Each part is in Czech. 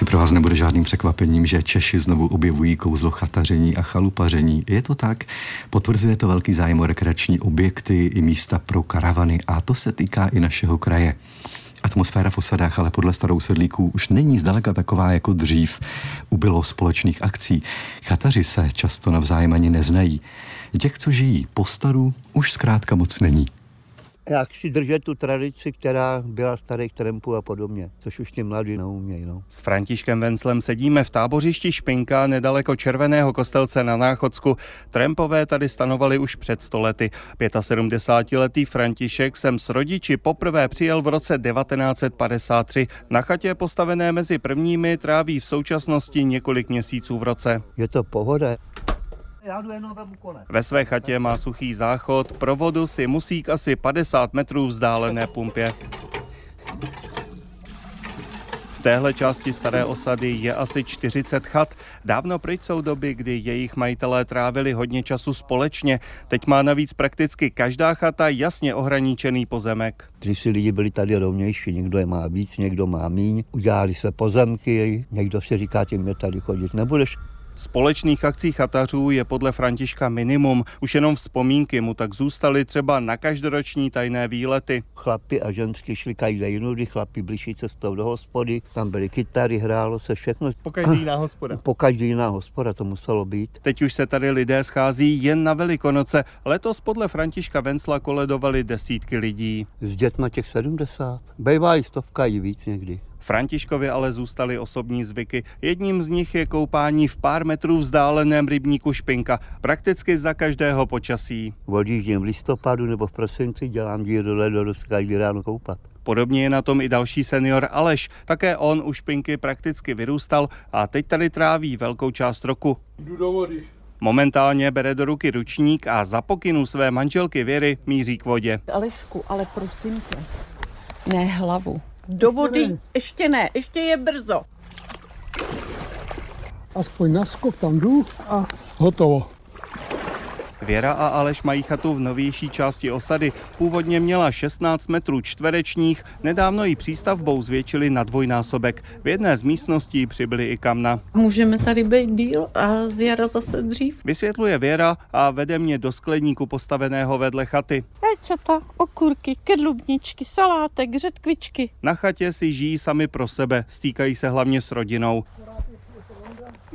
Asi pro vás nebude žádným překvapením, že Češi znovu objevují kouzlo chataření a chalupaření. Je to tak? Potvrzuje to velký zájem o rekreační objekty i místa pro karavany a to se týká i našeho kraje. Atmosféra v osadách ale podle starou sedlíků už není zdaleka taková jako dřív. Ubylo společných akcí. Chataři se často navzájem ani neznají. Těch, co žijí po staru, už zkrátka moc není jak si držet tu tradici, která byla starých trampů a podobně, což už ti mladí neumějí. No. S Františkem Venclem sedíme v tábořišti Špinka nedaleko Červeného kostelce na Náchodsku. Trampové tady stanovali už před stolety. 75-letý František sem s rodiči poprvé přijel v roce 1953. Na chatě postavené mezi prvními tráví v současnosti několik měsíců v roce. Je to pohoda. Já jdu jenom Ve své chatě má suchý záchod, pro vodu si musí k asi 50 metrů vzdálené pumpě. V téhle části staré osady je asi 40 chat. Dávno pryč jsou doby, kdy jejich majitelé trávili hodně času společně. Teď má navíc prakticky každá chata jasně ohraničený pozemek. Tři si lidi byli tady rovnější, někdo je má víc, někdo má míň. Udělali se pozemky, někdo si říká, tím mě tady chodit nebudeš. Společných akcí chatařů je podle Františka minimum. Už jenom vzpomínky mu tak zůstaly třeba na každoroční tajné výlety. Chlapi a ženské šli každý jinudy, chlapi blížší cestou do hospody, tam byly kytary, hrálo se všechno. Po každý jiná hospoda. Po každý jiná hospoda to muselo být. Teď už se tady lidé schází jen na Velikonoce. Letos podle Františka Vencla koledovali desítky lidí. S dětma těch 70. Bývají stovka i víc někdy. Františkovi ale zůstaly osobní zvyky. Jedním z nich je koupání v pár metrů vzdáleném rybníku Špinka, prakticky za každého počasí. Odjíždím v listopadu nebo v prosinci, dělám díru do ledu, každý ráno koupat. Podobně je na tom i další senior Aleš. Také on u špinky prakticky vyrůstal a teď tady tráví velkou část roku. Jdu do vody. Momentálně bere do ruky ručník a za pokynu své manželky Věry míří k vodě. Alešku, ale prosím tě, ne hlavu. Do vody ještě ne, ještě je brzo. Aspoň na skok tam jdu a hotovo. Věra a Aleš mají chatu v novější části osady. Původně měla 16 metrů čtverečních, nedávno ji přístavbou zvětšili na dvojnásobek. V jedné z místností přibyli i kamna. Můžeme tady být díl a z jara zase dřív. Vysvětluje Věra a vede mě do skleníku postaveného vedle chaty. Rajčata, okurky, kedlubničky, salátek, řetkvičky. Na chatě si žijí sami pro sebe, stýkají se hlavně s rodinou.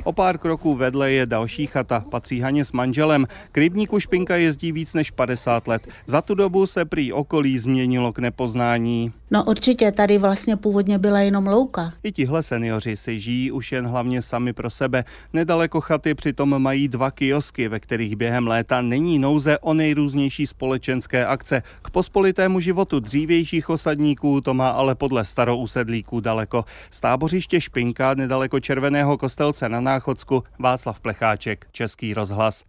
O pár kroků vedle je další chata, patří Haně s manželem. K rybníku Špinka jezdí víc než 50 let. Za tu dobu se prý okolí změnilo k nepoznání. No určitě, tady vlastně původně byla jenom louka. I tihle seniori si žijí už jen hlavně sami pro sebe. Nedaleko chaty přitom mají dva kiosky, ve kterých během léta není nouze o nejrůznější společenské akce. K pospolitému životu dřívějších osadníků to má ale podle starousedlíků daleko. Stábořiště Špinka nedaleko Červeného kostelce na Náchodsku Václav Plecháček, Český rozhlas.